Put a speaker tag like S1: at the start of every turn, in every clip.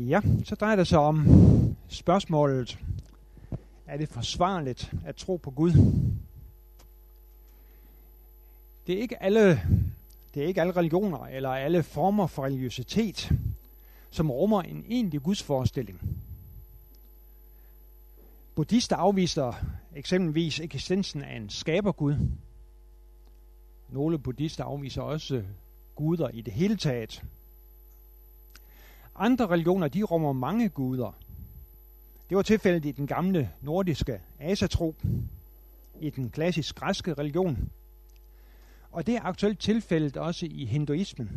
S1: Ja, så drejer det sig om spørgsmålet, er det forsvarligt at tro på Gud? Det er ikke alle, det er ikke alle religioner eller alle former for religiøsitet, som rummer en egentlig gudsforestilling. Buddhister afviser eksempelvis eksistensen af en skabergud. Nogle buddhister afviser også guder i det hele taget. Andre religioner, de rummer mange guder. Det var tilfældet i den gamle nordiske asatro, i den klassisk græske religion, og det er aktuelt tilfældet også i hinduismen.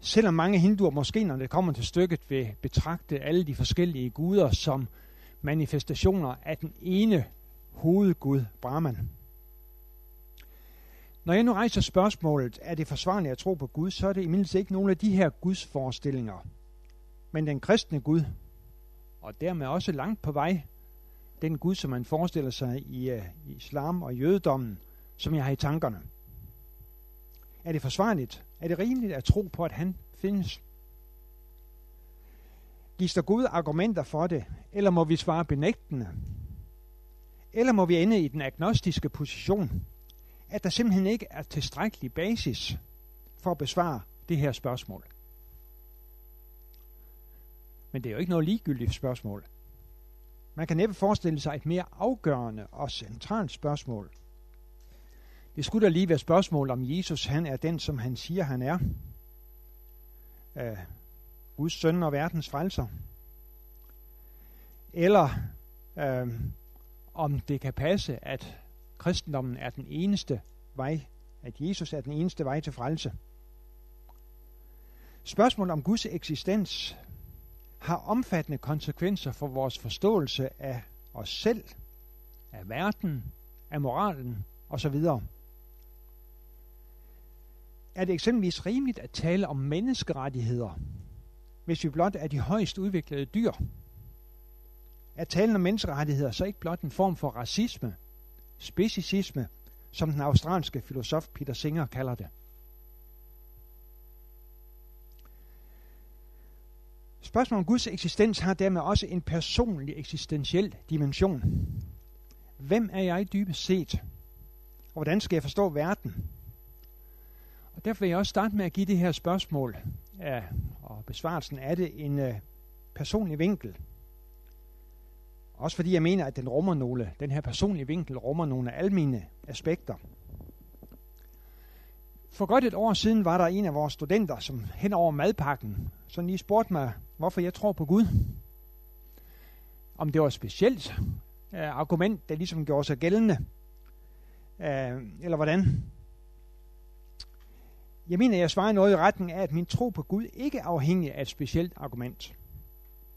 S1: Selvom mange hinduer måske, når det kommer til stykket, vil betragte alle de forskellige guder som manifestationer af den ene hovedgud, Brahman. Når jeg nu rejser spørgsmålet, er det forsvarligt at tro på Gud, så er det imidlertid ikke nogen af de her Guds forestillinger, men den kristne Gud, og dermed også langt på vej den Gud, som man forestiller sig i uh, islam og jødedommen, som jeg har i tankerne. Er det forsvarligt? Er det rimeligt at tro på, at han findes? Gives der gode argumenter for det, eller må vi svare benægtende? Eller må vi ende i den agnostiske position, at der simpelthen ikke er tilstrækkelig basis for at besvare det her spørgsmål? Men det er jo ikke noget ligegyldigt spørgsmål. Man kan næppe forestille sig et mere afgørende og centralt spørgsmål. Det skulle da lige være spørgsmål om Jesus han er den, som han siger, han er. Øh, Guds søn og verdens frelser. Eller øh, om det kan passe, at kristendommen er den eneste vej, at Jesus er den eneste vej til frelse. Spørgsmålet om Guds eksistens har omfattende konsekvenser for vores forståelse af os selv, af verden, af moralen osv. Er det eksempelvis rimeligt at tale om menneskerettigheder, hvis vi blot er de højst udviklede dyr? Er talen om menneskerettigheder så ikke blot en form for racisme, speciesisme, som den australske filosof Peter Singer kalder det? Spørgsmålet om Guds eksistens har dermed også en personlig eksistentiel dimension. Hvem er jeg dybest set? Og hvordan skal jeg forstå verden? Og derfor vil jeg også starte med at give det her spørgsmål, ja, og besvarelsen af det, en uh, personlig vinkel. Også fordi jeg mener, at den rummer nogle, den her personlige vinkel rummer nogle almene aspekter. For godt et år siden var der en af vores studenter, som hen over madpakken, så lige spurgte mig, hvorfor jeg tror på Gud. Om det var et specielt uh, argument, der ligesom gjorde sig gældende, uh, eller hvordan. Jeg mener, jeg svarer noget i retning af, at min tro på Gud ikke er afhængig af et specielt argument,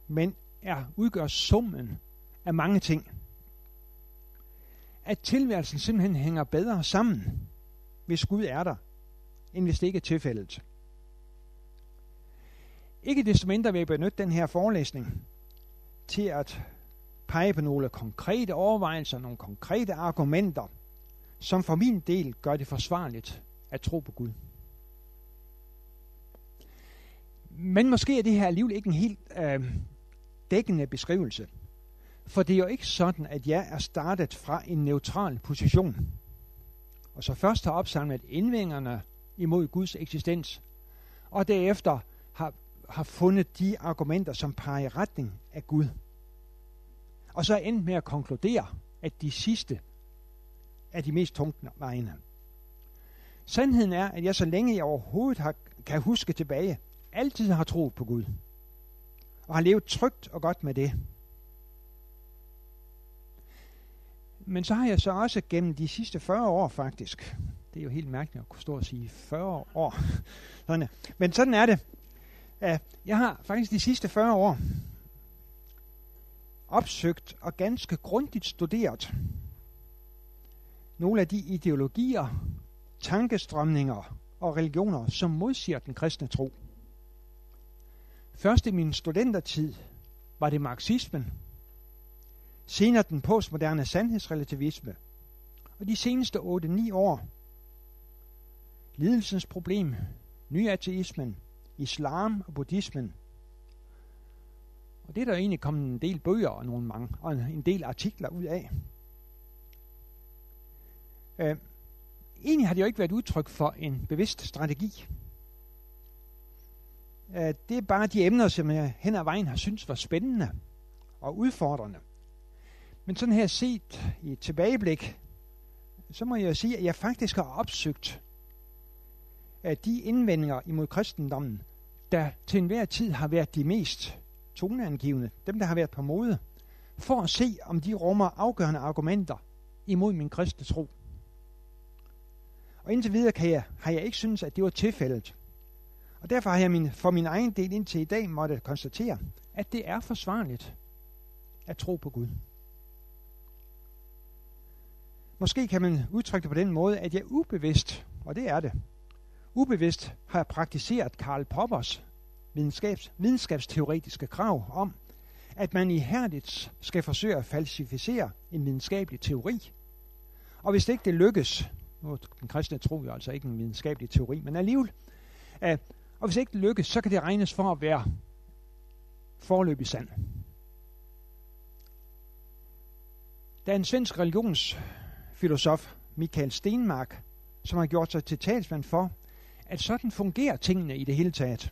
S1: men er udgør summen af mange ting. At tilværelsen simpelthen hænger bedre sammen, hvis Gud er der, end hvis det ikke er tilfældet. Ikke desto mindre vil jeg benytte den her forelæsning til at pege på nogle konkrete overvejelser, nogle konkrete argumenter, som for min del gør det forsvarligt at tro på Gud. Men måske er det her alligevel ikke en helt øh, dækkende beskrivelse. For det er jo ikke sådan, at jeg er startet fra en neutral position, og så først har opsamlet indvendingerne imod Guds eksistens, og derefter har, har fundet de argumenter, som peger i retning af Gud. Og så er endt med at konkludere, at de sidste er de mest tungtvejende. Sandheden er, at jeg så længe jeg overhovedet har, kan huske tilbage, altid har troet på Gud. Og har levet trygt og godt med det. Men så har jeg så også gennem de sidste 40 år faktisk, det er jo helt mærkeligt at kunne stå og sige 40 år. Sådan, Men sådan er det. Jeg har faktisk de sidste 40 år opsøgt og ganske grundigt studeret nogle af de ideologier, tankestrømninger og religioner, som modsiger den kristne tro. Først i min studentertid var det marxismen, senere den postmoderne sandhedsrelativisme, og de seneste 8-9 år lidelsens problem, nyateismen, islam og buddhismen, Og det er der egentlig kommet en del bøger og, nogle mange, og en del artikler ud af. Øh, egentlig har det jo ikke været udtryk for en bevidst strategi. Øh, det er bare de emner, som jeg hen ad vejen har syntes var spændende og udfordrende. Men sådan her set i et tilbageblik, så må jeg sige, at jeg faktisk har opsøgt at de indvendinger imod kristendommen, der til enhver tid har været de mest toneangivende, dem der har været på mode, for at se, om de rummer afgørende argumenter imod min kristne tro. Og indtil videre kan jeg, har jeg ikke synes, at det var tilfældet. Og derfor har jeg min, for min egen del indtil i dag måtte konstatere, at det er forsvarligt at tro på Gud. Måske kan man udtrykke det på den måde, at jeg ubevidst, og det er det, ubevidst har jeg praktiseret Karl Poppers videnskabs, videnskabsteoretiske krav om, at man ihærdigt skal forsøge at falsificere en videnskabelig teori. Og hvis det ikke det lykkes, nu er den kristne tro jo altså ikke en videnskabelig teori, men alligevel, uh, og hvis ikke det lykkes, så kan det regnes for at være forløbig sand. Der er en svensk filosof Michael Stenmark, som har gjort sig til talsmand for, at sådan fungerer tingene i det hele taget,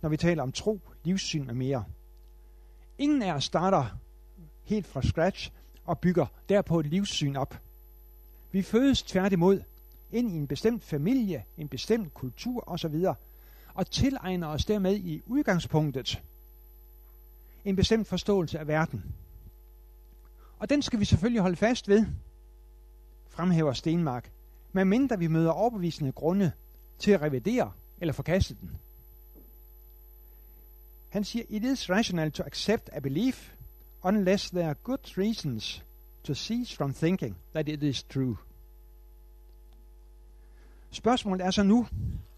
S1: når vi taler om tro, livssyn og mere. Ingen af os starter helt fra scratch og bygger derpå et livssyn op. Vi fødes tværtimod ind i en bestemt familie, en bestemt kultur osv., og tilegner os dermed i udgangspunktet en bestemt forståelse af verden. Og den skal vi selvfølgelig holde fast ved, fremhæver Stenmark, medmindre vi møder overbevisende grunde til at revidere eller forkaste den. Han siger, it is rational to accept a belief unless there are good reasons to cease from thinking that it is true. Spørgsmålet er så nu,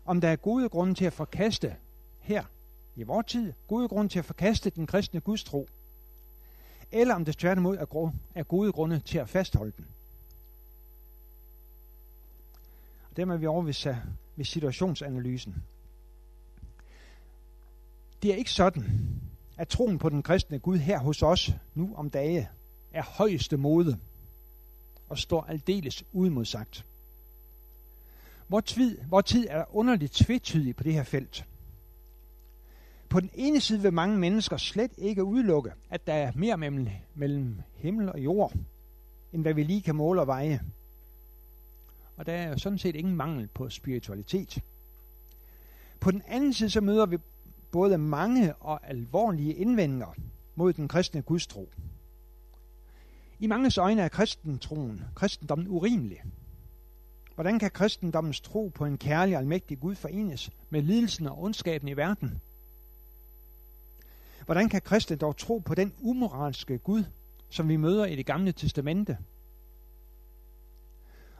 S1: om der er gode grunde til at forkaste her i vores tid, gode grunde til at forkaste den kristne gudstro, eller om det tværtimod er, gode grunde til at fastholde den. Og dermed er vi over ved, ved situationsanalysen. Det er ikke sådan, at troen på den kristne Gud her hos os nu om dage er højeste mode og står aldeles uimodsagt. Vor tid, vor tid er underligt tvetydig på det her felt. På den ene side vil mange mennesker slet ikke udelukke, at der er mere mellem, mellem himmel og jord, end hvad vi lige kan måle og veje. Og der er jo sådan set ingen mangel på spiritualitet. På den anden side så møder vi både mange og alvorlige indvendinger mod den kristne gudstro. I manges øjne er kristentroen, kristendommen urimelig. Hvordan kan kristendommens tro på en kærlig og almægtig Gud forenes med lidelsen og ondskaben i verden? Hvordan kan kristne dog tro på den umoralske Gud, som vi møder i det gamle testamente?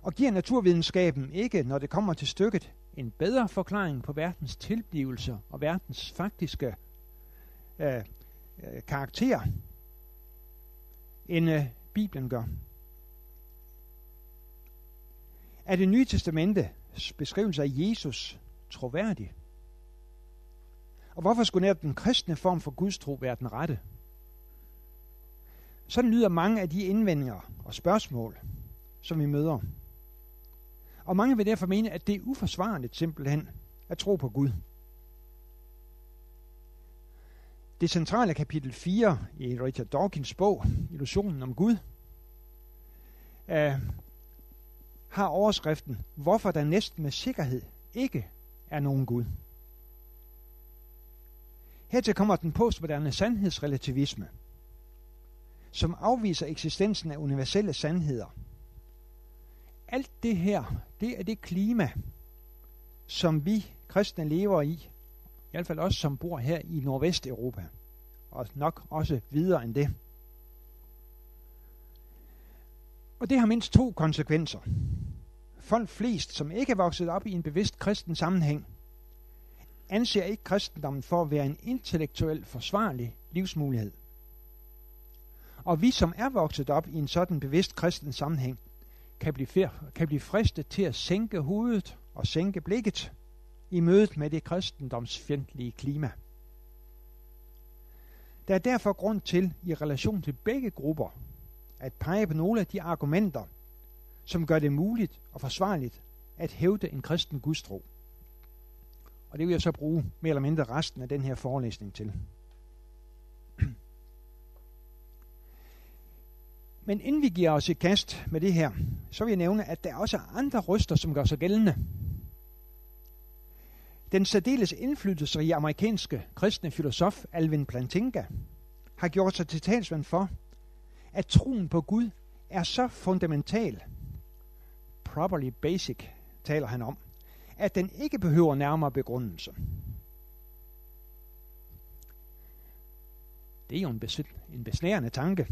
S1: Og giver naturvidenskaben ikke, når det kommer til stykket, en bedre forklaring på verdens tilblivelse og verdens faktiske øh, øh, karakter, end øh, Bibelen gør? Er det nye Testamentes beskrivelse af Jesus troværdig? Og hvorfor skulle netop den kristne form for Guds tro være den rette? Sådan lyder mange af de indvendinger og spørgsmål, som vi møder. Og mange vil derfor mene, at det er uforsvarligt simpelthen at tro på Gud. Det centrale kapitel 4 i Richard Dawkins bog, Illusionen om Gud, øh, har overskriften, hvorfor der næsten med sikkerhed ikke er nogen Gud. Hertil kommer den postmoderne sandhedsrelativisme, som afviser eksistensen af universelle sandheder. Alt det her, det er det klima, som vi kristne lever i, i hvert fald os, som bor her i Nordvesteuropa, og nok også videre end det. Og det har mindst to konsekvenser. Folk flest, som ikke er vokset op i en bevidst kristen sammenhæng, anser ikke kristendommen for at være en intellektuel forsvarlig livsmulighed. Og vi, som er vokset op i en sådan bevidst kristen sammenhæng, kan blive, kan blive fristet til at sænke hovedet og sænke blikket i mødet med det kristendomsfjendtlige klima. Der er derfor grund til, i relation til begge grupper, at pege på nogle af de argumenter, som gør det muligt og forsvarligt at hævde en kristen gudstro. Og det vil jeg så bruge mere eller mindre resten af den her forelæsning til. Men inden vi giver os i kast med det her, så vil jeg nævne, at der også er andre ryster, som gør sig gældende. Den særdeles indflydelsesrige amerikanske kristne filosof Alvin Plantinga har gjort sig til talsmand for, at troen på Gud er så fundamental, properly basic taler han om, at den ikke behøver nærmere begrundelse. Det er jo en, en besnærende tanke.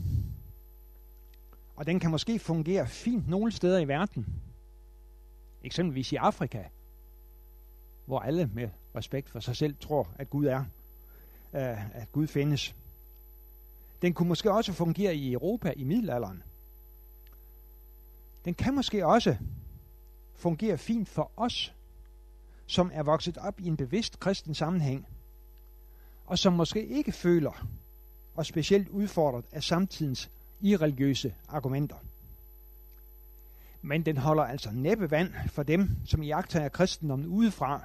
S1: Og den kan måske fungere fint nogle steder i verden. Eksempelvis i Afrika, hvor alle med respekt for sig selv tror, at Gud er, øh, at Gud findes. Den kunne måske også fungere i Europa i middelalderen. Den kan måske også fungere fint for os, som er vokset op i en bevidst kristen sammenhæng, og som måske ikke føler og specielt udfordret af samtidens irreligiøse argumenter. Men den holder altså næppe vand for dem, som iagtager kristendommen udefra,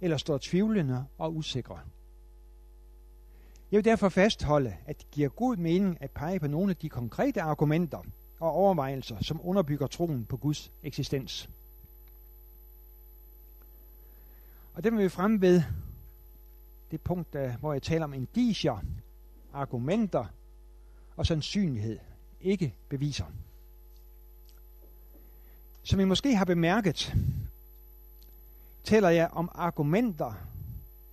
S1: eller står tvivlende og usikre. Jeg vil derfor fastholde, at det giver god mening at pege på nogle af de konkrete argumenter og overvejelser, som underbygger troen på Guds eksistens. Og det vil vi frem ved det punkt, hvor jeg taler om indicier, argumenter og sandsynlighed, ikke beviser. Som I måske har bemærket, taler jeg om argumenter,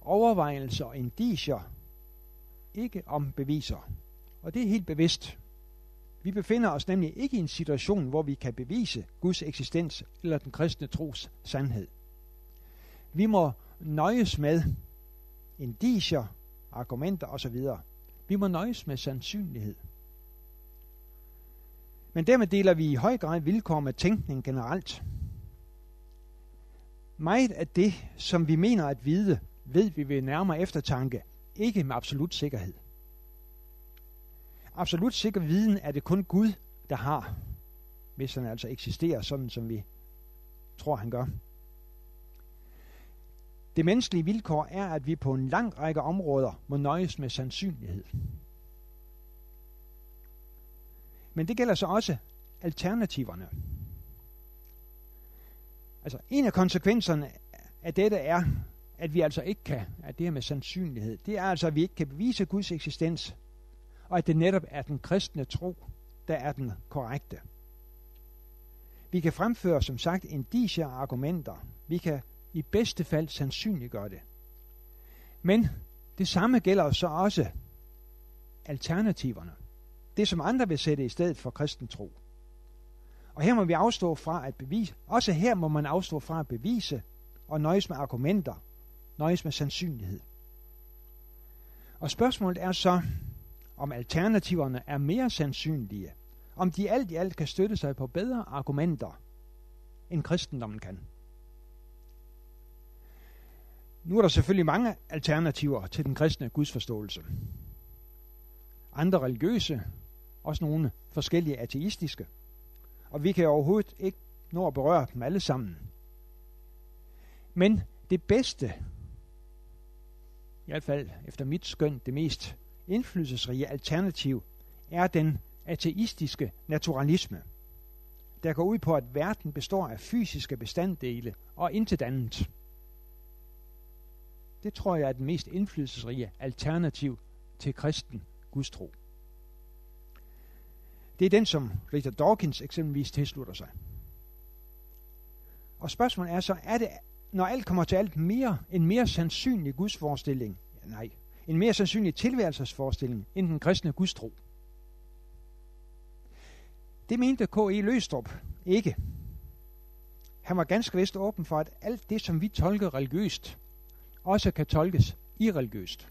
S1: overvejelser og indicier, ikke om beviser. Og det er helt bevidst. Vi befinder os nemlig ikke i en situation, hvor vi kan bevise Guds eksistens eller den kristne tros sandhed. Vi må nøjes med indicier, argumenter osv. Vi må nøjes med sandsynlighed. Men dermed deler vi i høj grad vilkår med tænkning generelt. Meget af det, som vi mener at vide, ved vi ved nærmere eftertanke, ikke med absolut sikkerhed. Absolut sikker viden er det kun Gud, der har, hvis han altså eksisterer sådan, som vi tror, han gør. Det menneskelige vilkår er, at vi på en lang række områder må nøjes med sandsynlighed. Men det gælder så også alternativerne. Altså en af konsekvenserne af dette er, at vi altså ikke kan, at det her med sandsynlighed, det er altså, at vi ikke kan bevise Guds eksistens, og at det netop er den kristne tro, der er den korrekte. Vi kan fremføre, som sagt, indicier argumenter. Vi kan i bedste fald sandsynliggøre det. Men det samme gælder så også alternativerne. Det, som andre vil sætte i stedet for kristen tro. Og her må vi afstå fra at bevise. Også her må man afstå fra at bevise og nøjes med argumenter, nøjes med sandsynlighed. Og spørgsmålet er så, om alternativerne er mere sandsynlige, om de alt i alt kan støtte sig på bedre argumenter, end kristendommen kan. Nu er der selvfølgelig mange alternativer til den kristne gudsforståelse. Andre religiøse, også nogle forskellige ateistiske. Og vi kan overhovedet ikke nå at berøre dem alle sammen. Men det bedste, i hvert fald efter mit skøn, det mest indflydelsesrige alternativ, er den ateistiske naturalisme, der går ud på, at verden består af fysiske bestanddele og intet andet. Det tror jeg er den mest indflydelsesrige alternativ til kristen gudstro. Det er den, som Richard Dawkins eksempelvis tilslutter sig. Og spørgsmålet er så, er det, når alt kommer til alt, mere, en mere sandsynlig gudsforestilling? Ja, nej, en mere sandsynlig tilværelsesforestilling end den kristne gudstro. Det mente K.E. Løstrup ikke. Han var ganske vist åben for, at alt det, som vi tolker religiøst, også kan tolkes irreligiøst.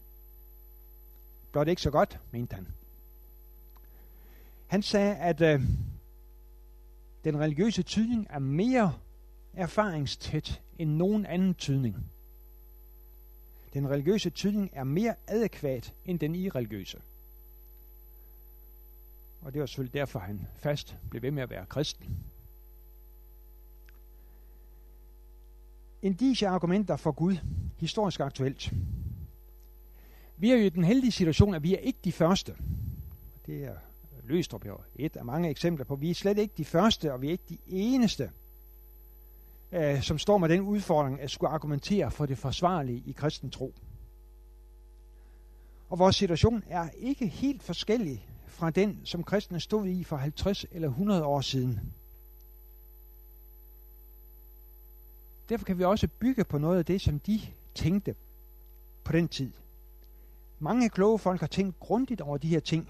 S1: Blot ikke så godt, mente han. Han sagde, at øh, den religiøse tydning er mere erfaringstæt end nogen anden tydning. Den religiøse tydning er mere adekvat end den irreligiøse. Og det var selvfølgelig derfor, han fast blev ved med at være kristen. Indische argumenter for Gud, historisk aktuelt. Vi er jo i den heldige situation, at vi er ikke de første. Det er Løstrup jo et af mange eksempler på. Vi er slet ikke de første, og vi er ikke de eneste, øh, som står med den udfordring at skulle argumentere for det forsvarlige i kristen tro. Og vores situation er ikke helt forskellig fra den, som kristne stod i for 50 eller 100 år siden. Derfor kan vi også bygge på noget af det, som de tænkte på den tid. Mange kloge folk har tænkt grundigt over de her ting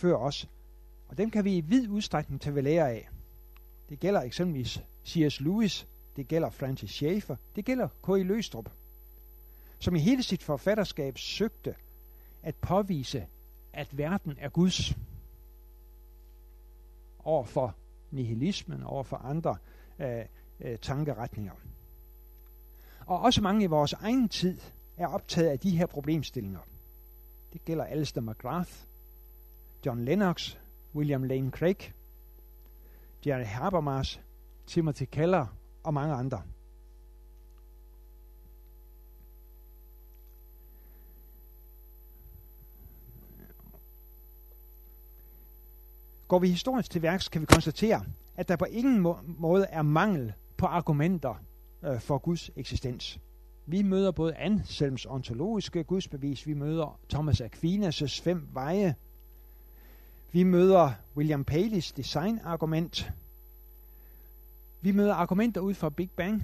S1: før os, og dem kan vi i vid udstrækning tage ved lære af. Det gælder eksempelvis C.S. Lewis, det gælder Francis Schaeffer, det gælder K.I. Løstrup, som i hele sit forfatterskab søgte at påvise, at verden er Guds over for nihilismen, over for andre øh, øh, tankeretninger. Og også mange i vores egen tid er optaget af de her problemstillinger. Det gælder Alistair McGrath, John Lennox, William Lane Craig, Jerry Habermas, Timothy Keller og mange andre. Går vi historisk til værks, kan vi konstatere, at der på ingen må- måde er mangel på argumenter øh, for Guds eksistens. Vi møder både Anselms ontologiske gudsbevis, vi møder Thomas Aquinas' fem veje, vi møder William Paleys designargument, vi møder argumenter ud fra Big Bang,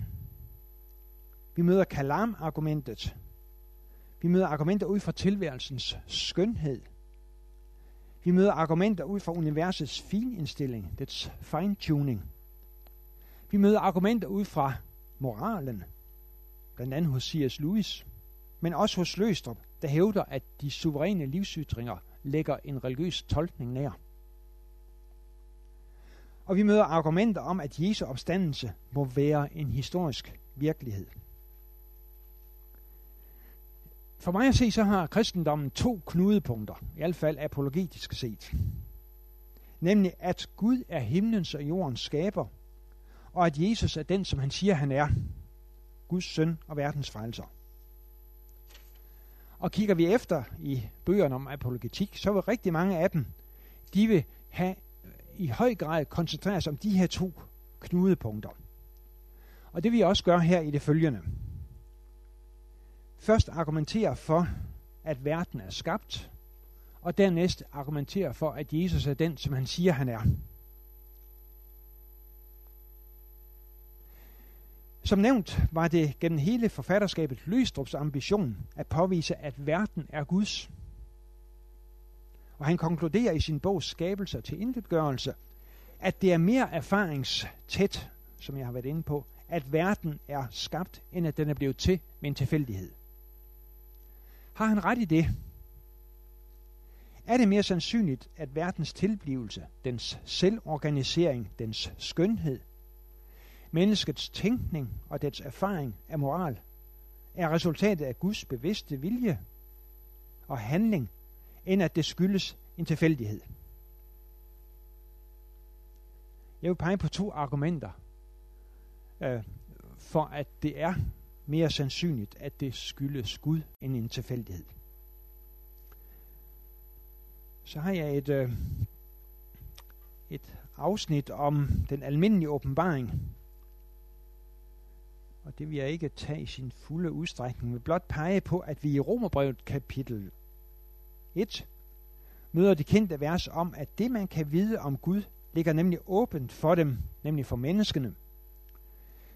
S1: vi møder Kalam-argumentet, vi møder argumenter ud fra tilværelsens skønhed, vi møder argumenter ud fra universets finindstilling, dets fine-tuning. Vi møder argumenter ud fra moralen, blandt andet hos C.S. Lewis, men også hos Løstrup, der hævder, at de suveræne livsytringer lægger en religiøs tolkning nær. Og vi møder argumenter om, at Jesu opstandelse må være en historisk virkelighed. For mig at se, så har kristendommen to knudepunkter, i hvert fald apologetisk set. Nemlig, at Gud er himlens og jordens skaber, og at Jesus er den, som han siger, han er. Guds søn og verdens frelser. Og kigger vi efter i bøgerne om apologetik, så vil rigtig mange af dem, de vil have øh, i høj grad koncentrere sig om de her to knudepunkter. Og det vil jeg også gøre her i det følgende. Først argumentere for, at verden er skabt, og dernæst argumentere for, at Jesus er den, som han siger, han er. Som nævnt var det gennem hele forfatterskabet Løstrups ambition at påvise, at verden er Guds. Og han konkluderer i sin bog Skabelser til indgørelse, at det er mere erfaringstæt, som jeg har været inde på, at verden er skabt, end at den er blevet til med en tilfældighed. Har han ret i det? Er det mere sandsynligt, at verdens tilblivelse, dens selvorganisering, dens skønhed, menneskets tænkning og dets erfaring af moral, er resultatet af Guds bevidste vilje og handling, end at det skyldes en tilfældighed? Jeg vil pege på to argumenter øh, for, at det er mere sandsynligt, at det skyldes Gud end en tilfældighed. Så har jeg et, øh, et afsnit om den almindelige åbenbaring. Og det vil jeg ikke tage i sin fulde udstrækning, men blot pege på, at vi i Romerbrevet kapitel 1 møder det kendte vers om, at det man kan vide om Gud, ligger nemlig åbent for dem, nemlig for menneskene.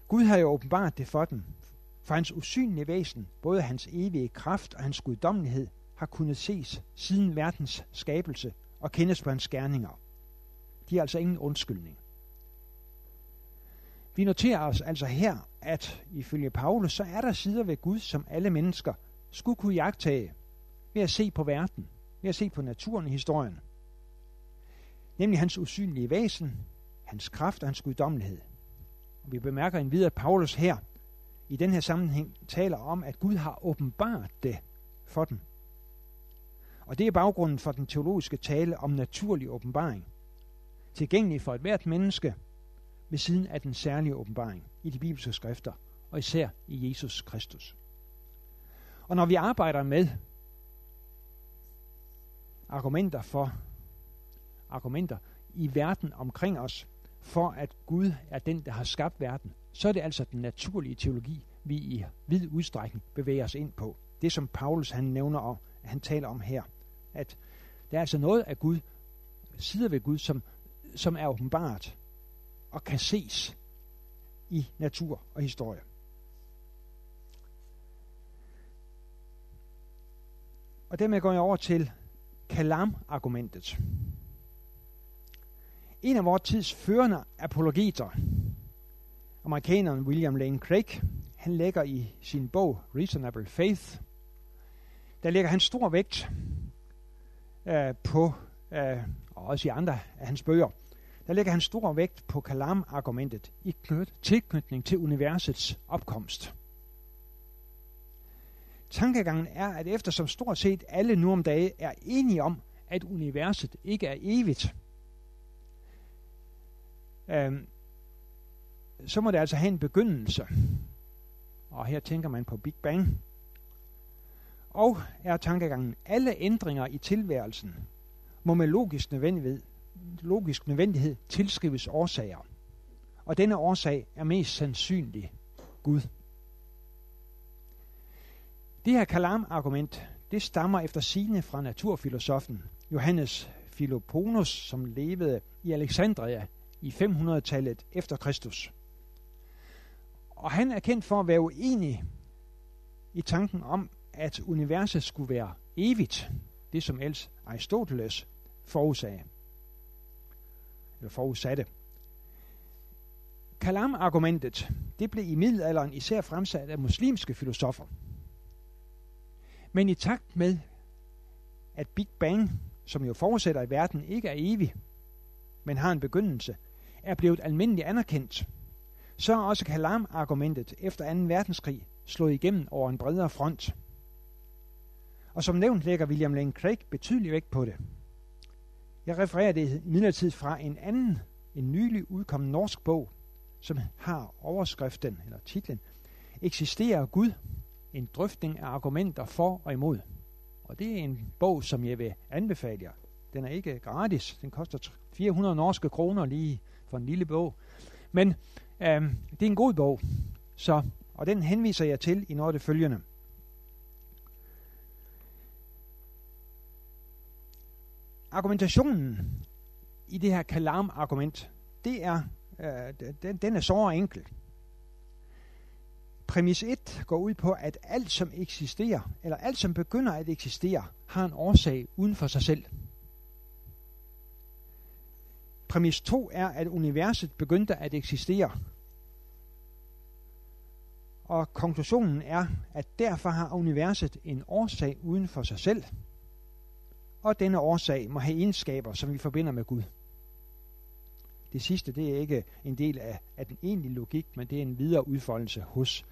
S1: Gud har jo åbenbart det for dem, for hans usynlige væsen, både hans evige kraft og hans guddommelighed, har kunnet ses siden verdens skabelse og kendes på hans gerninger. De er altså ingen undskyldning. Vi noterer os altså her, at ifølge Paulus, så er der sider ved Gud, som alle mennesker skulle kunne jagtage ved at se på verden, ved at se på naturen i historien. Nemlig hans usynlige væsen, hans kraft og hans guddommelighed. Og vi bemærker en videre, at Paulus her i den her sammenhæng taler om, at Gud har åbenbart det for dem. Og det er baggrunden for den teologiske tale om naturlig åbenbaring. Tilgængelig for et hvert menneske ved siden af den særlige åbenbaring i de bibelske skrifter, og især i Jesus Kristus. Og når vi arbejder med argumenter for argumenter i verden omkring os, for at Gud er den, der har skabt verden, så er det altså den naturlige teologi, vi i vid udstrækning bevæger os ind på. Det som Paulus han nævner om, han taler om her, at der er altså noget af Gud, sider ved Gud, som, som er åbenbart og kan ses i natur og historie. Og dermed går jeg over til kalam-argumentet. En af vores tids førende apologeter, amerikaneren William Lane Craig, han lægger i sin bog Reasonable Faith, der lægger han stor vægt øh, på, øh, og også i andre af hans bøger, der lægger han stor vægt på Kalam-argumentet i tilknytning til universets opkomst. Tankegangen er, at eftersom stort set alle nu om dage er enige om, at universet ikke er evigt, øhm, så må det altså have en begyndelse. Og her tænker man på Big Bang. Og er tankegangen, alle ændringer i tilværelsen må med logisk nødvendighed, logisk nødvendighed tilskrives årsager. Og denne årsag er mest sandsynlig Gud. Det her kalam-argument, det stammer efter sine fra naturfilosofen Johannes Philoponus, som levede i Alexandria i 500-tallet efter Kristus. Og han er kendt for at være uenig i tanken om, at universet skulle være evigt, det som ellers Aristoteles forudsagde, forudsatte. Kalam-argumentet, det blev i middelalderen især fremsat af muslimske filosofer. Men i takt med, at Big Bang, som jo forudsætter, at verden ikke er evig, men har en begyndelse, er blevet almindeligt anerkendt, så er også Kalam-argumentet efter 2. verdenskrig slået igennem over en bredere front. Og som nævnt lægger William Lane Craig betydelig vægt på det. Jeg refererer det midlertid fra en anden, en nylig udkommen norsk bog, som har overskriften, eller titlen, Eksisterer Gud? En drøftning af argumenter for og imod. Og det er en bog, som jeg vil anbefale jer. Den er ikke gratis. Den koster 400 norske kroner lige for en lille bog. Men øh, det er en god bog, så, og den henviser jeg til i noget af det følgende. Argumentationen i det her kalam-argument, det er, øh, den, den er så enkel. Præmis 1 går ud på, at alt som eksisterer, eller alt som begynder at eksistere, har en årsag uden for sig selv. Præmis 2 er, at universet begyndte at eksistere. Og konklusionen er, at derfor har universet en årsag uden for sig selv, og denne årsag må have egenskaber, som vi forbinder med Gud. Det sidste det er ikke en del af, af den egentlige logik, men det er en videre udfoldelse hos,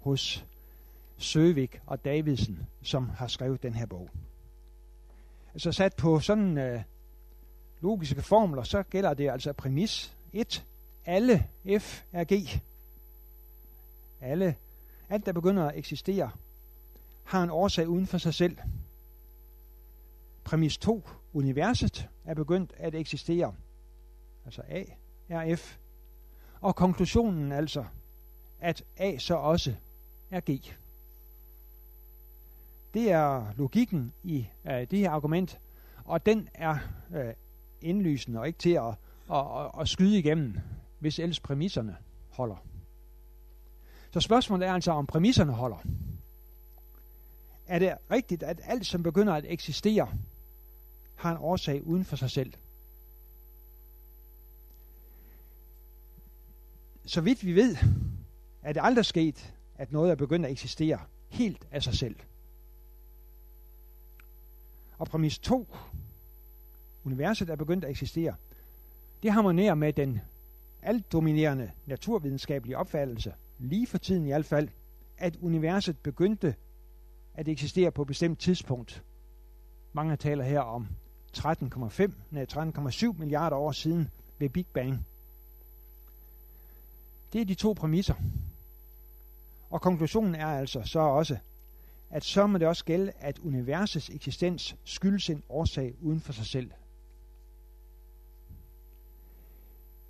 S1: hos Søvik og Davidsen, som har skrevet den her bog. Altså sat på sådan øh, logiske formler, så gælder det altså præmis 1. Alle F er G. Alle, alt der begynder at eksistere, har en årsag uden for sig selv. Præmis 2. Universet er begyndt at eksistere. Altså A er F. Og konklusionen altså, at A så også er G. Det er logikken i uh, det her argument, og den er uh, indlysende og ikke til at, at, at, at skyde igennem, hvis ellers præmisserne holder. Så spørgsmålet er altså, om præmisserne holder. Er det rigtigt, at alt, som begynder at eksistere, har en årsag uden for sig selv? Så vidt vi ved, er det aldrig sket, at noget er begyndt at eksistere helt af sig selv. Og præmis 2 universet er begyndt at eksistere. Det harmonerer med den alt dominerende naturvidenskabelige opfattelse, lige for tiden i hvert fald, at universet begyndte at eksistere på et bestemt tidspunkt. Mange taler her om 13,5, nej 13,7 milliarder år siden ved Big Bang. Det er de to præmisser. Og konklusionen er altså så også, at så må det også gælde, at universets eksistens skyldes en årsag uden for sig selv.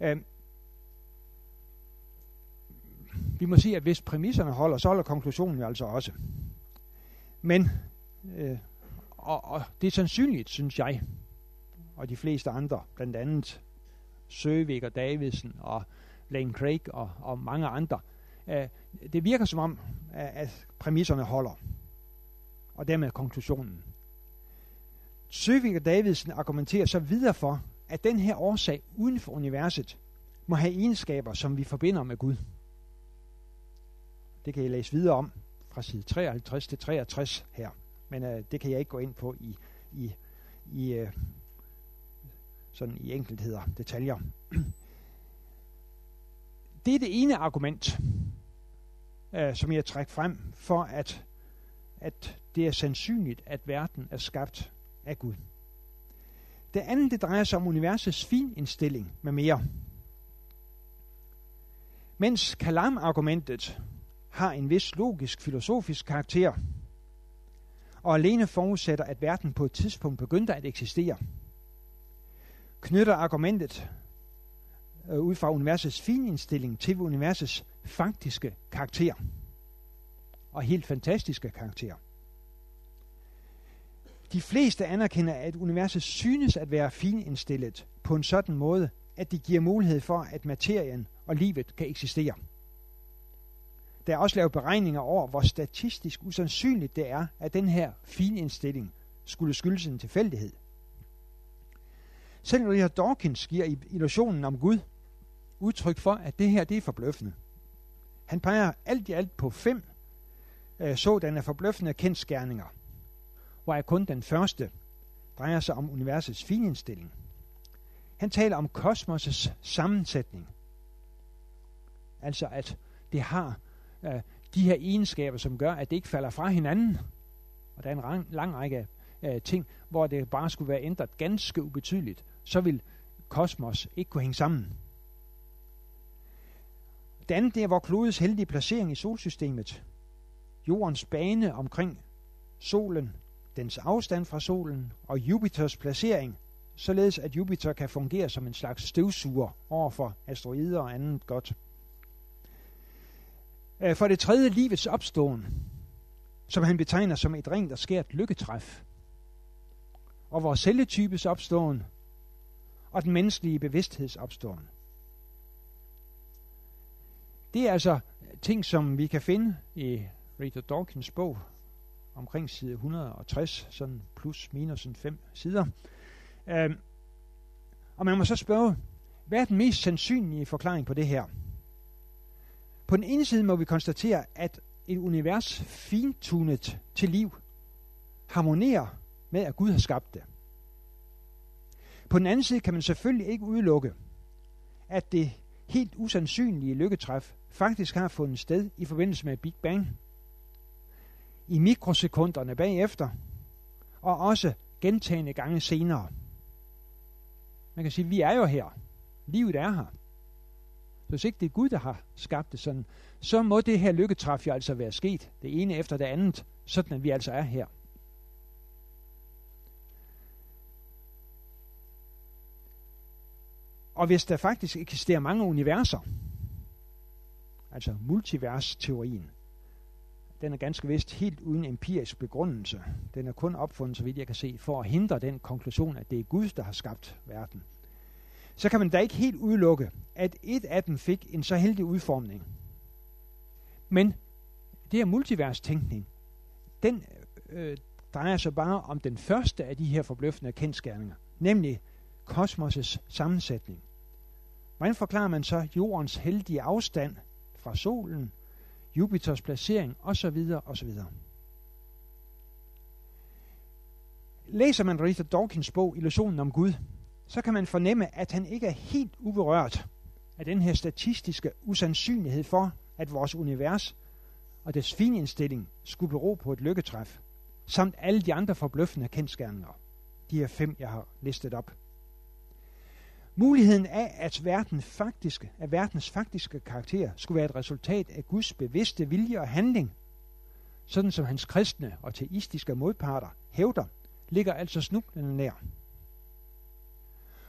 S1: Øhm, vi må sige, at hvis præmisserne holder, så holder konklusionen jo altså også. Men, øh, og, og det er sandsynligt, synes jeg, og de fleste andre, blandt andet Søvik og Davidsen og Lane Craig og, og mange andre, øh, det virker som om, at præmisserne holder. Og dermed konklusionen. Søvik og Davidsen argumenterer så videre for, at den her årsag uden for universet må have egenskaber, som vi forbinder med Gud. Det kan I læse videre om fra side 53 til 63 her. Men øh, det kan jeg ikke gå ind på i, i, i øh, sådan i enkeltheder, detaljer. Det er det ene argument, øh, som jeg trækker frem for, at, at det er sandsynligt, at verden er skabt af Gud. Det andet, det drejer sig om universets finindstilling med mere. Mens Kalam-argumentet har en vis logisk filosofisk karakter, og alene forudsætter, at verden på et tidspunkt begyndte at eksistere, knytter argumentet øh, ud fra universets finindstilling til universets faktiske karakter og helt fantastiske karakter. De fleste anerkender, at universet synes at være finindstillet på en sådan måde, at det giver mulighed for, at materien og livet kan eksistere. Der er også lavet beregninger over, hvor statistisk usandsynligt det er, at den her finindstilling skulle skyldes en tilfældighed. Selv Richard Dawkins giver i illusionen om Gud udtryk for, at det her det er forbløffende. Han peger alt i alt på fem øh, sådanne forbløffende kendskærninger, hvor kun den første drejer sig om universets finindstilling. Han taler om kosmos' sammensætning. Altså at det har øh, de her egenskaber, som gør, at det ikke falder fra hinanden. Og der er en lang, lang række øh, ting, hvor det bare skulle være ændret ganske ubetydeligt. Så vil kosmos ikke kunne hænge sammen. Det andet det er hvor klodets heldige placering i solsystemet. Jordens bane omkring solen, dens afstand fra solen og Jupiters placering, således at Jupiter kan fungere som en slags støvsuger over for asteroider og andet godt. Øh, for det tredje livets opståen, som han betegner som et rent og skært lykketræf. Og vores celletypes opståen og den menneskelige bevidstheds opståen. Det er altså ting, som vi kan finde i Richard Dawkins bog omkring side 160, sådan plus minus en fem sider. Øh, og man må så spørge, hvad er den mest sandsynlige forklaring på det her? På den ene side må vi konstatere, at et univers fintunet til liv harmonerer med, at Gud har skabt det. På den anden side kan man selvfølgelig ikke udelukke, at det helt usandsynlige lykketræf faktisk har fundet sted i forbindelse med Big Bang. I mikrosekunderne bagefter, og også gentagende gange senere. Man kan sige, at vi er jo her. Livet er her. Så hvis ikke det er Gud, der har skabt det sådan, så må det her lykketræf jo altså være sket, det ene efter det andet, sådan at vi altså er her. Og hvis der faktisk eksisterer mange universer, altså multiversteorien, den er ganske vist helt uden empirisk begrundelse. Den er kun opfundet, så vidt jeg kan se, for at hindre den konklusion, at det er Gud, der har skabt verden så kan man da ikke helt udelukke, at et af dem fik en så heldig udformning. Men det er multivers-tænkning. Den øh, drejer sig bare om den første af de her forbløffende kendskærninger, nemlig kosmos' sammensætning. Hvordan forklarer man så jordens heldige afstand fra solen, Jupiters placering osv. osv. Læser man Richard Dawkins bog Illusionen om Gud, så kan man fornemme, at han ikke er helt uberørt af den her statistiske usandsynlighed for, at vores univers og dets finindstilling skulle bero på et lykketræf, samt alle de andre forbløffende kendskærninger. De her fem, jeg har listet op. Muligheden af, at, verden faktiske, at verdens faktiske karakter skulle være et resultat af Guds bevidste vilje og handling, sådan som hans kristne og teistiske modparter hævder, ligger altså snublende nær.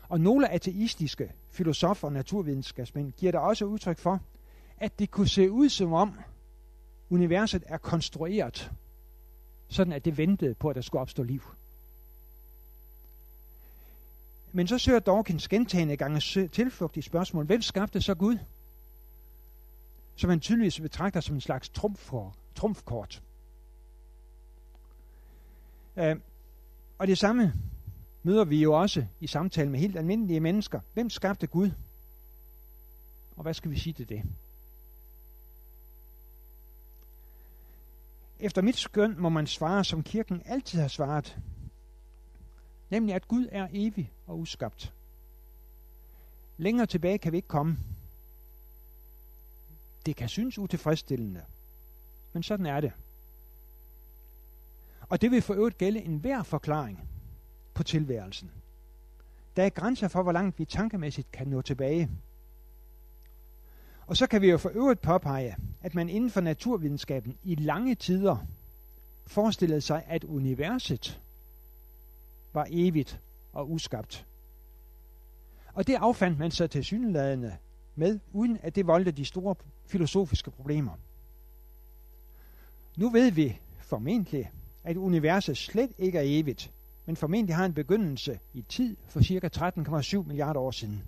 S1: Og nogle ateistiske filosofer og naturvidenskabsmænd giver der også udtryk for, at det kunne se ud som om universet er konstrueret, sådan at det ventede på, at der skulle opstå liv. Men så søger Dawkins gentagende gange tilflugt i spørgsmålet, hvem skabte så Gud? Som han tydeligvis betragter som en slags trumfkort. Øh, og det samme møder vi jo også i samtale med helt almindelige mennesker. Hvem skabte Gud? Og hvad skal vi sige til det? Efter mit skøn må man svare, som kirken altid har svaret. Nemlig, at Gud er evig og uskabt. Længere tilbage kan vi ikke komme. Det kan synes utilfredsstillende, men sådan er det. Og det vil for øvrigt gælde enhver forklaring på tilværelsen. Der er grænser for, hvor langt vi tankemæssigt kan nå tilbage. Og så kan vi jo for øvrigt påpege, at man inden for naturvidenskaben i lange tider forestillede sig, at universet var evigt og uskabt. Og det affandt man sig til synlædende med, uden at det voldte de store filosofiske problemer. Nu ved vi formentlig, at universet slet ikke er evigt, men formentlig har en begyndelse i tid for ca. 13,7 milliarder år siden.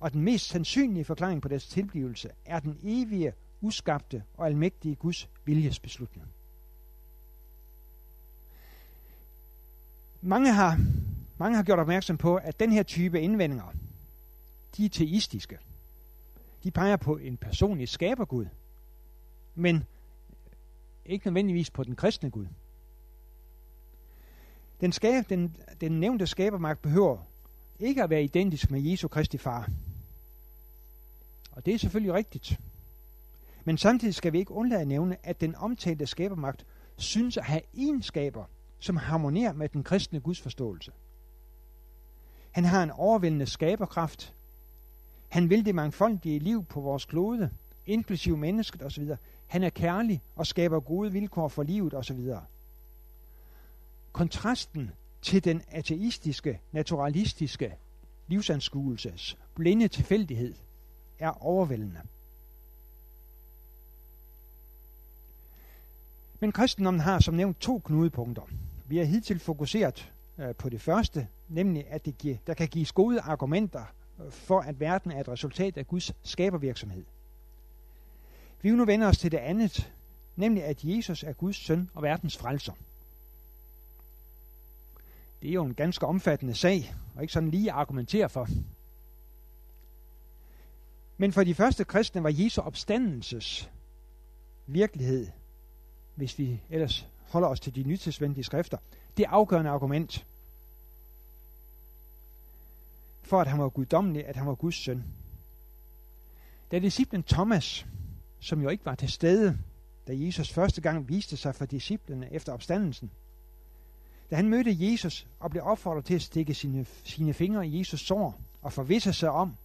S1: Og den mest sandsynlige forklaring på dets tilblivelse er den evige, uskabte og almægtige Guds viljesbeslutning. Mange har, mange har gjort opmærksom på, at den her type indvendinger, de er teistiske. De peger på en personlig skabergud, men ikke nødvendigvis på den kristne Gud. Den, skab, den, den nævnte skabermagt behøver ikke at være identisk med Jesu Kristi far. Og det er selvfølgelig rigtigt. Men samtidig skal vi ikke undlade at nævne, at den omtalte skabermagt synes at have egenskaber, som harmonerer med den kristne gudsforståelse. Han har en overvældende skaberkraft. Han vil det mangfoldige liv på vores klode, inklusive mennesket osv. Han er kærlig og skaber gode vilkår for livet osv. Kontrasten til den ateistiske, naturalistiske livsanskuelses blinde tilfældighed er overvældende. Men kristendommen har som nævnt to knudepunkter. Vi har hidtil fokuseret øh, på det første, nemlig at det giver, der kan gives gode argumenter øh, for, at verden er et resultat af Guds skabervirksomhed. Vi vil nu vende os til det andet, nemlig at Jesus er Guds søn og verdens frelser. Det er jo en ganske omfattende sag, og ikke sådan lige at argumentere for. Men for de første kristne var Jesu opstandelses virkelighed, hvis vi ellers holder os til de nytidsvendige skrifter, det afgørende argument for, at han var guddommelig, at han var Guds søn. Da disciplen Thomas, som jo ikke var til stede, da Jesus første gang viste sig for disciplene efter opstandelsen, da han mødte Jesus og blev opfordret til at stikke sine, sine fingre i Jesus sår og forvisse sig om,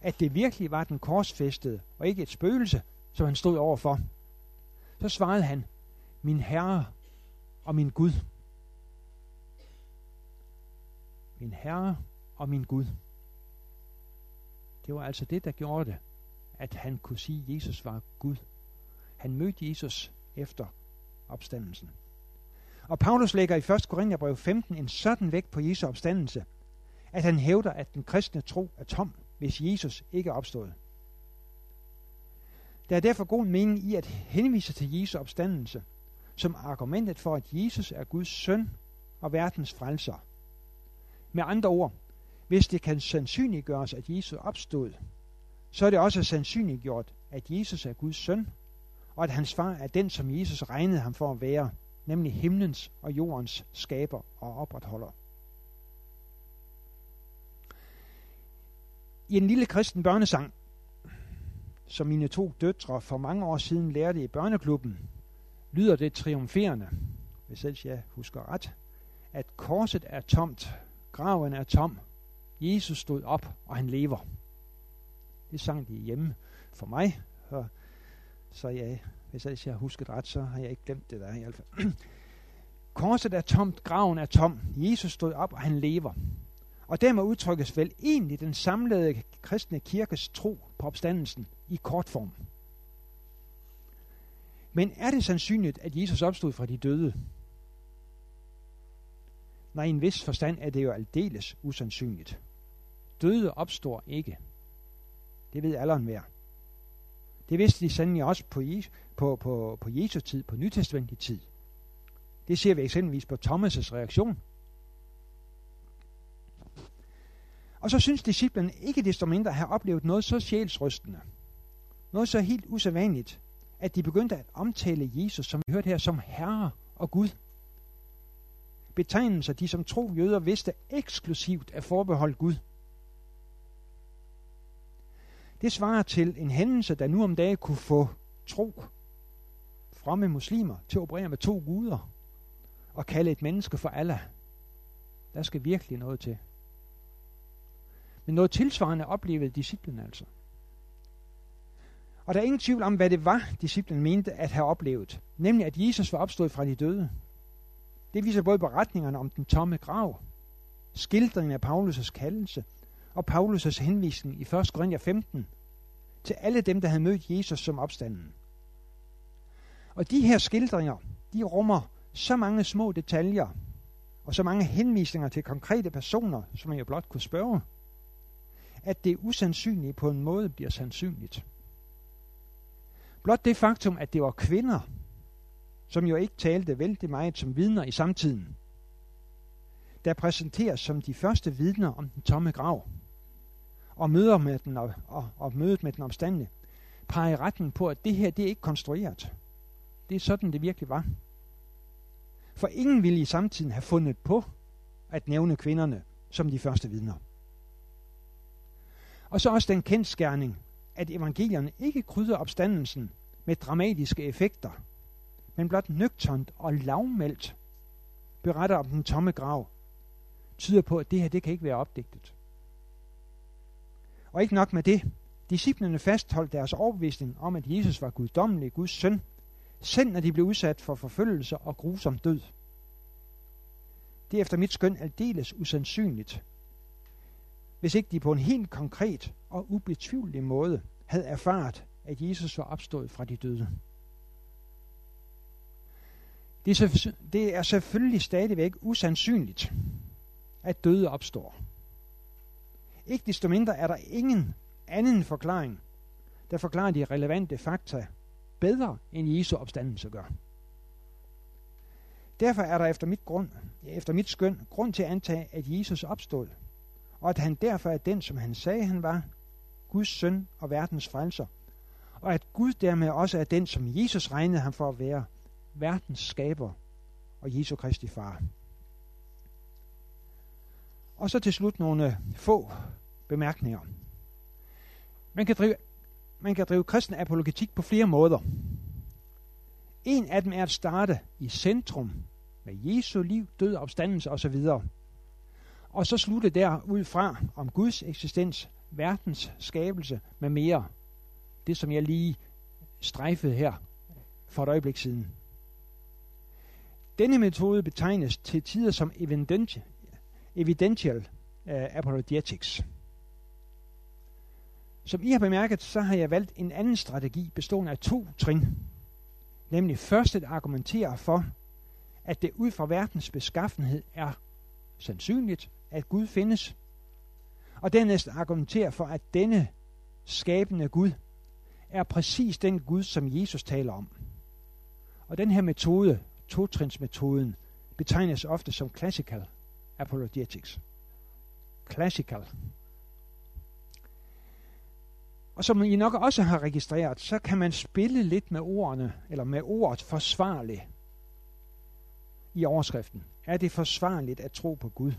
S1: at det virkelig var den korsfæstede og ikke et spøgelse, som han stod overfor, så svarede han, min Herre og min Gud. Min Herre og min Gud. Det var altså det, der gjorde det, at han kunne sige, at Jesus var Gud. Han mødte Jesus efter opstandelsen. Og Paulus lægger i 1. Korintherbrev 15 en sådan vægt på Jesu opstandelse, at han hævder, at den kristne tro er tom, hvis Jesus ikke er opstået. Der er derfor god mening i at henvise til Jesu opstandelse som argumentet for, at Jesus er Guds søn og verdens frelser. Med andre ord, hvis det kan sandsynliggøres, at Jesus opstod, så er det også sandsynliggjort, at Jesus er Guds søn, og at hans far er den, som Jesus regnede ham for at være, nemlig himlens og jordens skaber og opretholder. I en lille kristen børnesang, som mine to døtre for mange år siden lærte i børneklubben, lyder det triumferende, hvis ellers jeg husker ret, at korset er tomt, graven er tom, Jesus stod op, og han lever. Det sang de hjemme for mig, så jeg, hvis ellers jeg har husket ret, så har jeg ikke glemt det der i hvert fald. Korset er tomt, graven er tom, Jesus stod op, og han lever. Og dermed udtrykkes vel egentlig den samlede kristne kirkes tro på opstandelsen i kort form. Men er det sandsynligt, at Jesus opstod fra de døde? Nej, i en vis forstand er det jo aldeles usandsynligt. Døde opstår ikke. Det ved alderen værd. Det vidste de sandelig også på, på, på, på Jesu tid, på nytestamentlig tid. Det ser vi eksempelvis på Thomas' reaktion. Og så synes disciplen ikke desto mindre at have oplevet noget så sjælsrystende, noget så helt usædvanligt, at de begyndte at omtale Jesus, som vi hørte her, som Herre og Gud. Betegnelser, de som tro jøder vidste eksklusivt er forbeholdt Gud. Det svarer til en hændelse, der nu om dagen kunne få tro fremme muslimer til at operere med to guder og kalde et menneske for Allah. Der skal virkelig noget til. Men noget tilsvarende oplevede disciplen altså. Og der er ingen tvivl om, hvad det var, disciplen mente at have oplevet. Nemlig, at Jesus var opstået fra de døde. Det viser både beretningerne om den tomme grav, skildringen af Paulus' kaldelse og Paulus' henvisning i 1. Korinther 15 til alle dem, der havde mødt Jesus som opstanden. Og de her skildringer, de rummer så mange små detaljer og så mange henvisninger til konkrete personer, som man jo blot kunne spørge, at det usandsynlige på en måde bliver sandsynligt. Blot det faktum, at det var kvinder, som jo ikke talte vældig meget som vidner i samtiden, der præsenteres som de første vidner om den tomme grav, og, møder med den, og, og, og mødet med den omstande, peger i retten på, at det her det er ikke konstrueret. Det er sådan, det virkelig var. For ingen ville i samtiden have fundet på at nævne kvinderne som de første vidner. Og så også den kendskærning, at evangelierne ikke krydder opstandelsen med dramatiske effekter, men blot nøgternt og lavmældt beretter om den tomme grav, tyder på, at det her det kan ikke være opdigtet. Og ikke nok med det, Disciplerne fastholdt deres overbevisning om, at Jesus var guddommelig Guds søn, selv når de blev udsat for forfølgelse og grusom død. Det er efter mit skøn aldeles usandsynligt, hvis ikke de på en helt konkret og ubetvivlelig måde havde erfaret, at Jesus var opstået fra de døde. Det er, det er selvfølgelig stadigvæk usandsynligt, at døde opstår. Ikke desto mindre er der ingen anden forklaring, der forklarer de relevante fakta bedre end Jesu opstandelse gør. Derfor er der efter mit, grund, efter mit skøn grund til at antage, at Jesus opstod, og at han derfor er den, som han sagde, han var, Guds søn og verdens frelser, og at Gud dermed også er den, som Jesus regnede ham for at være, verdens skaber og Jesu Kristi far. Og så til slut nogle få bemærkninger. Man kan drive, man kan drive kristen apologetik på flere måder. En af dem er at starte i centrum med Jesu liv, død, opstandelse osv. Og så slutte der ud fra om Guds eksistens, verdens skabelse med mere. Det som jeg lige strejfede her for et øjeblik siden. Denne metode betegnes til tider som evidential, evidential uh, apologetics. Som I har bemærket, så har jeg valgt en anden strategi bestående af to trin. Nemlig først at argumentere for, at det ud fra verdens beskaffenhed er sandsynligt, at Gud findes. Og dernæst argumentere for, at denne skabende Gud er præcis den Gud, som Jesus taler om. Og den her metode, totrinsmetoden, betegnes ofte som classical apologetics. Classical. Og som I nok også har registreret, så kan man spille lidt med ordene, eller med ordet forsvarlig i overskriften. Er det forsvarligt at tro på Gud?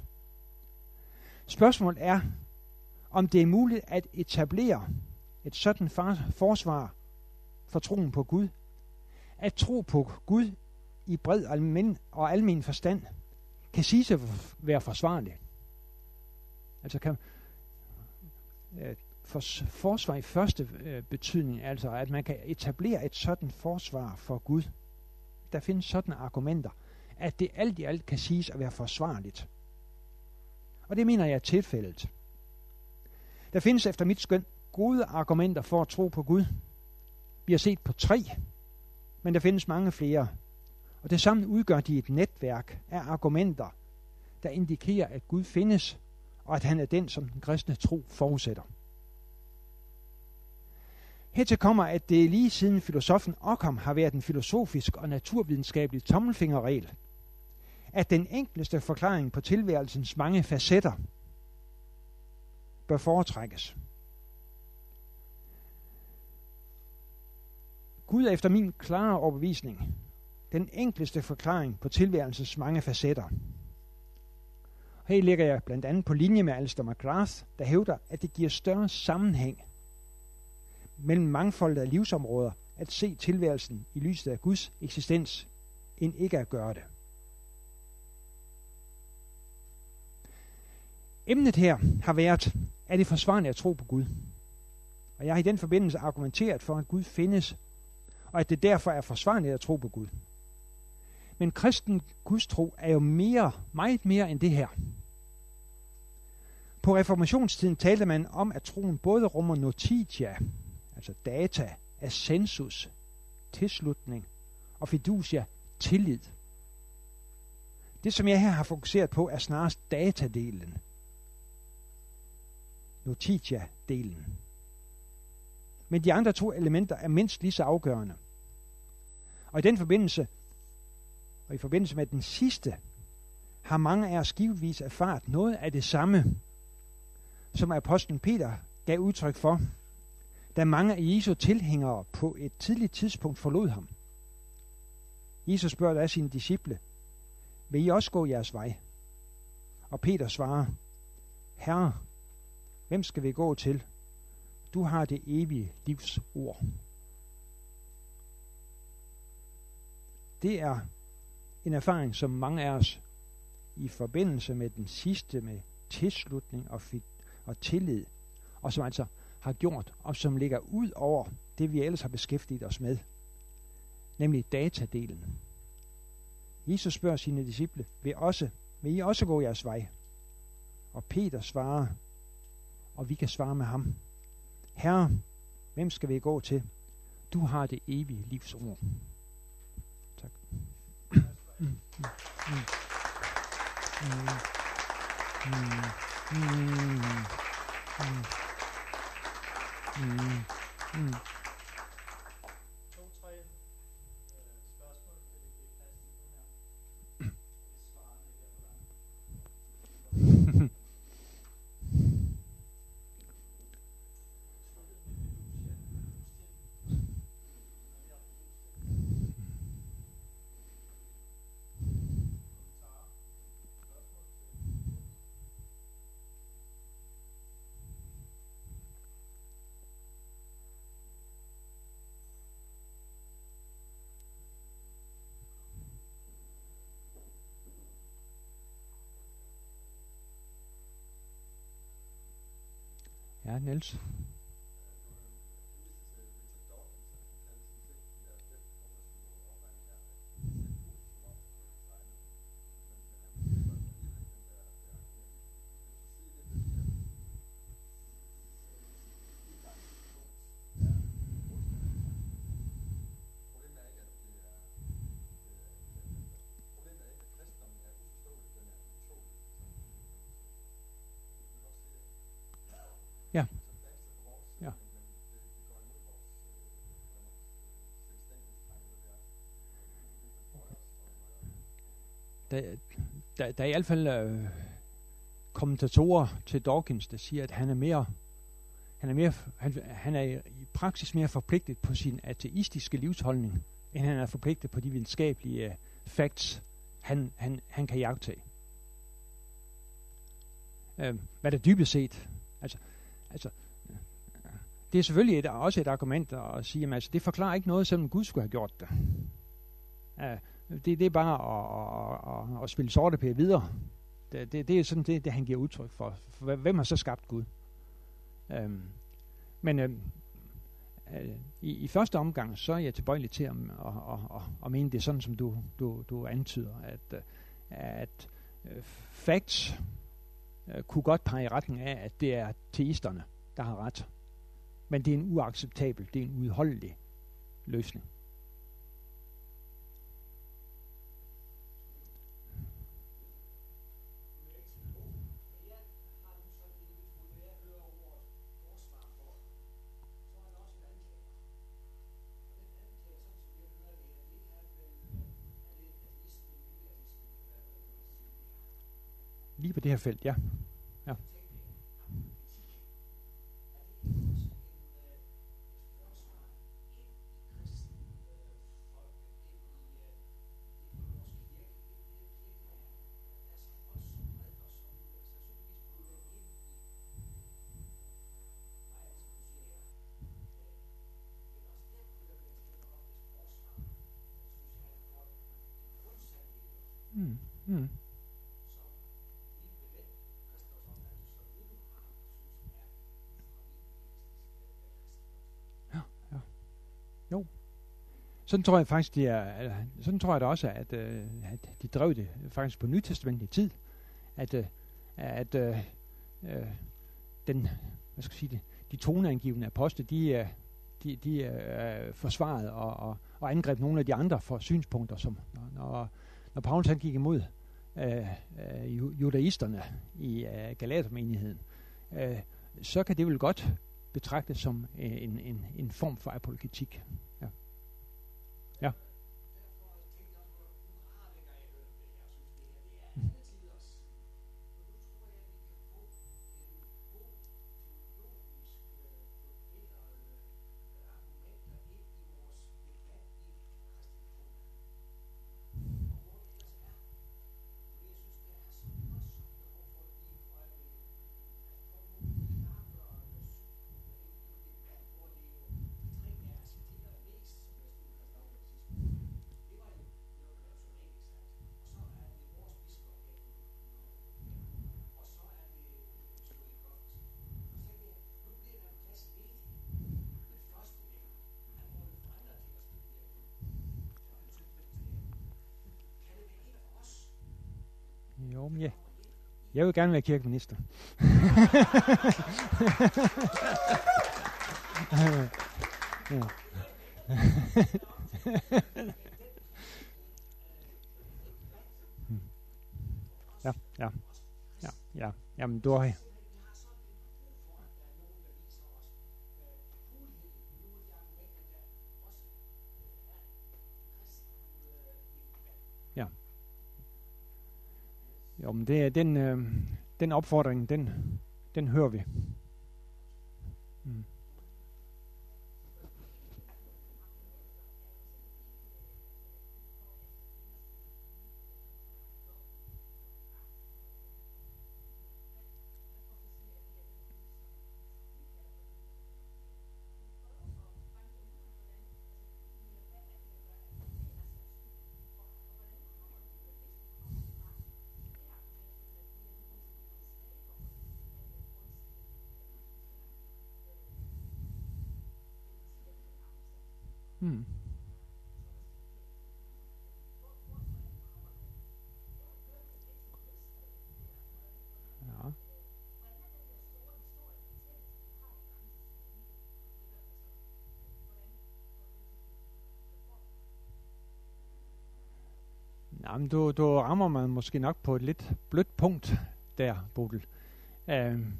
S1: Spørgsmålet er, om det er muligt at etablere et sådan forsvar for troen på Gud. At tro på Gud i bred almen og almen forstand kan sige at være forsvarligt. Altså kan øh, for, forsvar i første øh, betydning, altså at man kan etablere et sådan forsvar for Gud. Der findes sådan argumenter, at det alt i alt kan siges at være forsvarligt. Og det mener jeg er tilfældet. Der findes efter mit skøn gode argumenter for at tro på Gud. Vi har set på tre, men der findes mange flere. Og det sammen udgør de et netværk af argumenter, der indikerer, at Gud findes, og at han er den, som den kristne tro forudsætter. Hertil kommer, at det lige siden filosofen Ockham har været en filosofisk og naturvidenskabelig tommelfingerregel, at den enkleste forklaring på tilværelsens mange facetter bør foretrækkes. Gud er efter min klare overbevisning den enkleste forklaring på tilværelsens mange facetter. Her ligger jeg blandt andet på linje med Alistair McGrath, der hævder, at det giver større sammenhæng mellem mangfoldet af livsområder at se tilværelsen i lyset af Guds eksistens, end ikke at gøre det. Emnet her har været, er det forsvarende at tro på Gud? Og jeg har i den forbindelse argumenteret for, at Gud findes, og at det derfor er forsvarligt at tro på Gud. Men kristen gudstro er jo mere, meget mere end det her. På reformationstiden talte man om, at troen både rummer notitia, altså data, ascensus, tilslutning, og fiducia, tillid. Det, som jeg her har fokuseret på, er snarest datadelen. Notitia-delen. Men de andre to elementer er mindst lige så afgørende. Og i den forbindelse, og i forbindelse med den sidste, har mange af os givetvis erfaret noget af det samme, som apostlen Peter gav udtryk for, da mange af Jesu tilhængere på et tidligt tidspunkt forlod ham. Jesus spørger da sine disciple, vil I også gå jeres vej? Og Peter svarer, Herre, hvem skal vi gå til? Du har det evige livs ord. Det er en erfaring, som mange af os i forbindelse med den sidste med tilslutning og, og tillid, og som altså har gjort, og som ligger ud over det, vi ellers har beskæftiget os med, nemlig datadelen. Jesus spørger sine disciple, vil, også, vil I også gå jeres vej? Og Peter svarer, og vi kan svare med ham, Herre, hvem skal vi gå til? Du har det evige livs ord. Tak. Mm, mm, mm. Mm. Mm. Mm. Mm. mm. Mm. Ja, ähnelt Der, der, der er i hvert fald øh, kommentatorer til Dawkins, der siger, at han er mere han er, mere, han, han er i praksis mere forpligtet på sin ateistiske livsholdning, end han er forpligtet på de videnskabelige øh, facts, han, han, han kan jagtage. Øh, hvad der dybest set, altså Altså, det er selvfølgelig et, også et argument at sige, at altså, det forklarer ikke noget, selvom Gud skulle have gjort det. Uh, det, det er bare at, at, at, at spille sorte pære videre. Det, det, det er sådan det, det, han giver udtryk for. for hvem har så skabt Gud? Øhm, men øhm, øh, i, i første omgang, så er jeg tilbøjelig til at, at, at, at, at mene det sådan, som du, du, du antyder, at, øh, at øh, facts kunne godt pege i retning af, at det er teisterne, der har ret. Men det er en uacceptabel, det er en udholdelig løsning. Lige på det her felt, ja. ja. Mm. Mm. Ja, ja. Jo. Sådan tror jeg faktisk, det er, sådan tror jeg da også, at, øh, at de drev det faktisk på nytestamentlig tid. At, øh, at øh, øh, den, hvad skal jeg sige det, de toneangivende apostle, de, øh, de, de øh, forsvarede og, og, og angreb nogle af de andre for synspunkter, som når, når Paulus han gik imod øh, øh, judaisterne i øh, Galatermenigheden, øh, så kan det vel godt betragtes som øh, en, en, en form for apologetik. Jo, ja. Jeg vil gerne være kirkeminister. ja. ja, ja, ja, ja. Jamen, du har... Jo, men det er den, øh, den opfordring, den, den hører vi. Mm. Hmm. Ja. Jamen, du, du rammer man måske nok på et lidt blødt punkt der, Bodil. Øhm,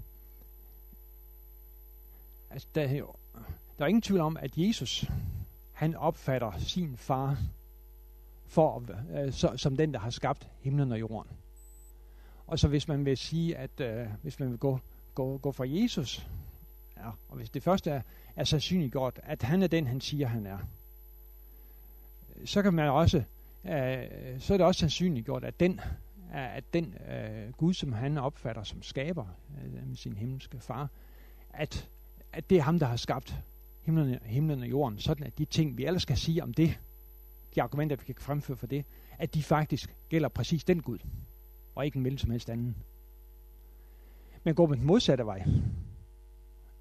S1: altså, der, der er ingen tvivl om, at Jesus han opfatter sin far for, øh, så, som den, der har skabt himlen og jorden. Og så hvis man vil sige, at øh, hvis man vil gå, gå, gå for Jesus, ja, og hvis det første er, er sandsynliggjort, at han er den, han siger, han er, så kan man også, øh, så er det også sandsynliggjort, at den, at den øh, Gud, som han opfatter som skaber øh, med sin himmelske far, at at det er ham, der har skabt himlen, himlen og jorden, sådan at de ting, vi ellers skal sige om det, de argumenter, vi kan fremføre for det, at de faktisk gælder præcis den Gud, og ikke en hvilken som helst anden. Men går man den modsatte vej,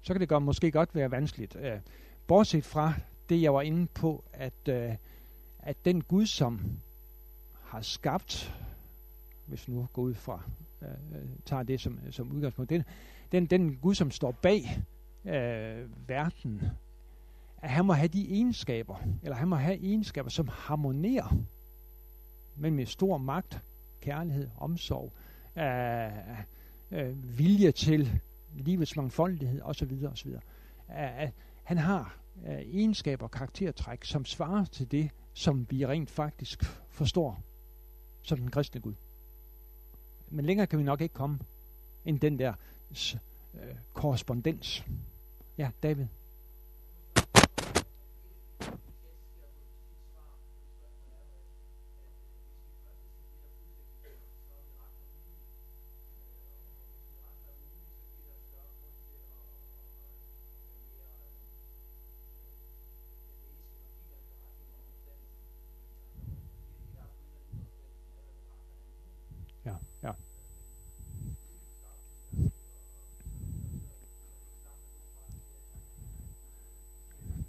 S1: så kan det godt, måske godt være vanskeligt. Øh, bortset fra det, jeg var inde på, at, øh, at den Gud, som har skabt, hvis nu går ud fra, øh, øh, tager det som, som udgangspunkt, den, den, den Gud, som står bag øh, verden, at han må have de egenskaber, eller han må have egenskaber, som harmonerer med stor magt, kærlighed, omsorg, øh, øh, vilje til livets mangfoldighed osv. osv. Øh, han har øh, egenskaber og karaktertræk, som svarer til det, som vi rent faktisk forstår som den kristne Gud. Men længere kan vi nok ikke komme end den der øh, korrespondens. Ja, David. Ja.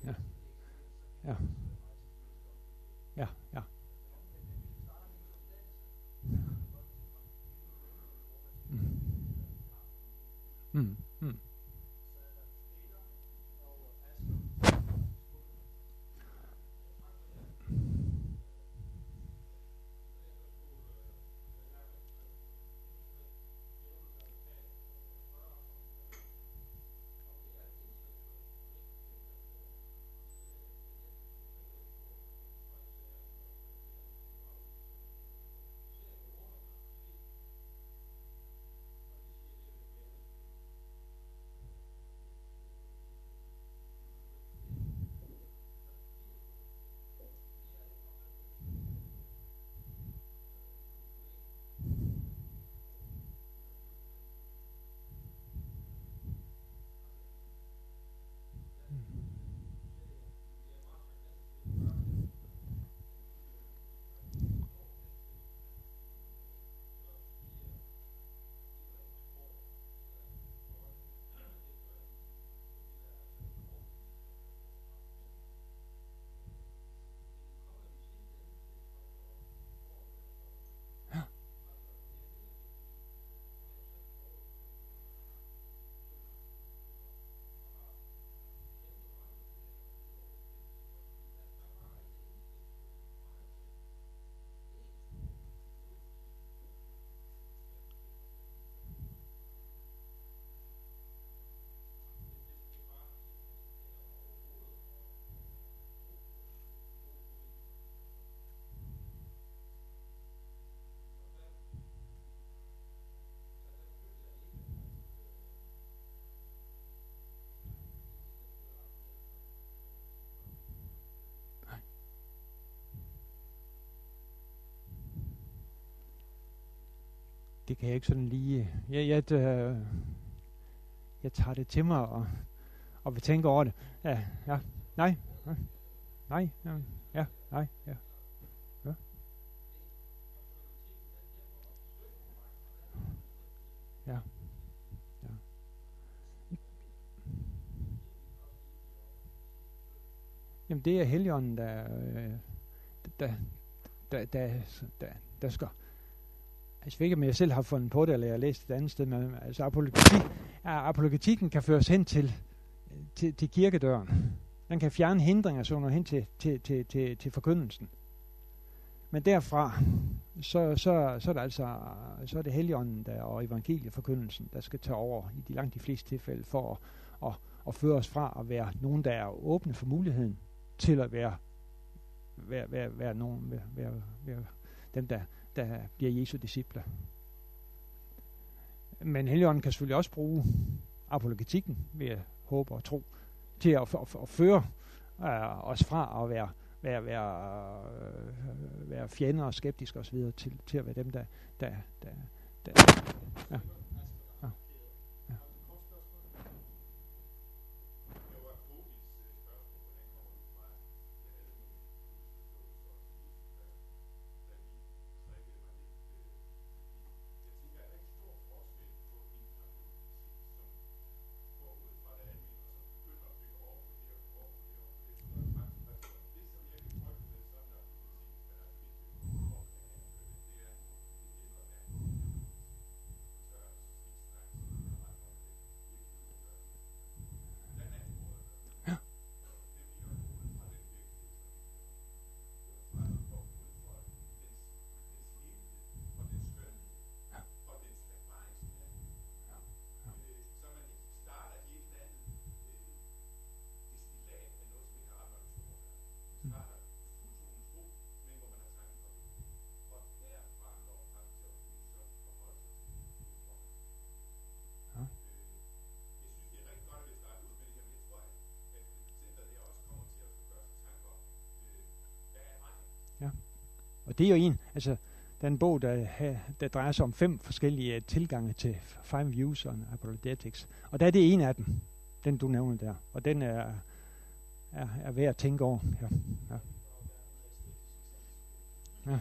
S1: Ja. Ja. Ja, ja. Mm. Mm. Mm. Det kan jeg ikke sådan lige... Jeg, jeg, øh, jeg tager det til mig og, og vil tænke over det. Ja, ja, nej, nej, nej, ja, nej, ja. ja. Ja. ja. Jamen det er Helligånden, der, øh, der, der, der, der, der skal Altså, jeg ved ikke, om jeg selv har fundet på det, eller jeg har læst et andet sted, men altså, apologetik, apologetikken kan føres hen til, til, til kirkedøren. Den kan fjerne hindringer, så hen til, til, til, til, til forkyndelsen. Men derfra, så, så, så er det altså så er det heligånden der, og evangelieforkyndelsen, der skal tage over i de langt de fleste tilfælde for at, at, at føre os fra at være nogen, der er åbne for muligheden, til at være, være, være, være, nogen, være, være, være dem, der, der bliver Jesu disciple. Men Helligånden kan selvfølgelig også bruge apologetikken ved at håbe og tro til at, at, at føre øh, os fra at være, være, være, øh, være fjender og skeptiske osv. Til, til at være dem, der, der, der, der Ja. Og det er jo en, altså, der er en bog, der, der drejer sig om fem forskellige øh, tilgange til five views on apologetics. Og der er det en af dem, den du nævner der. Og den er, er, er værd at tænke over. Ja. Ja. ja.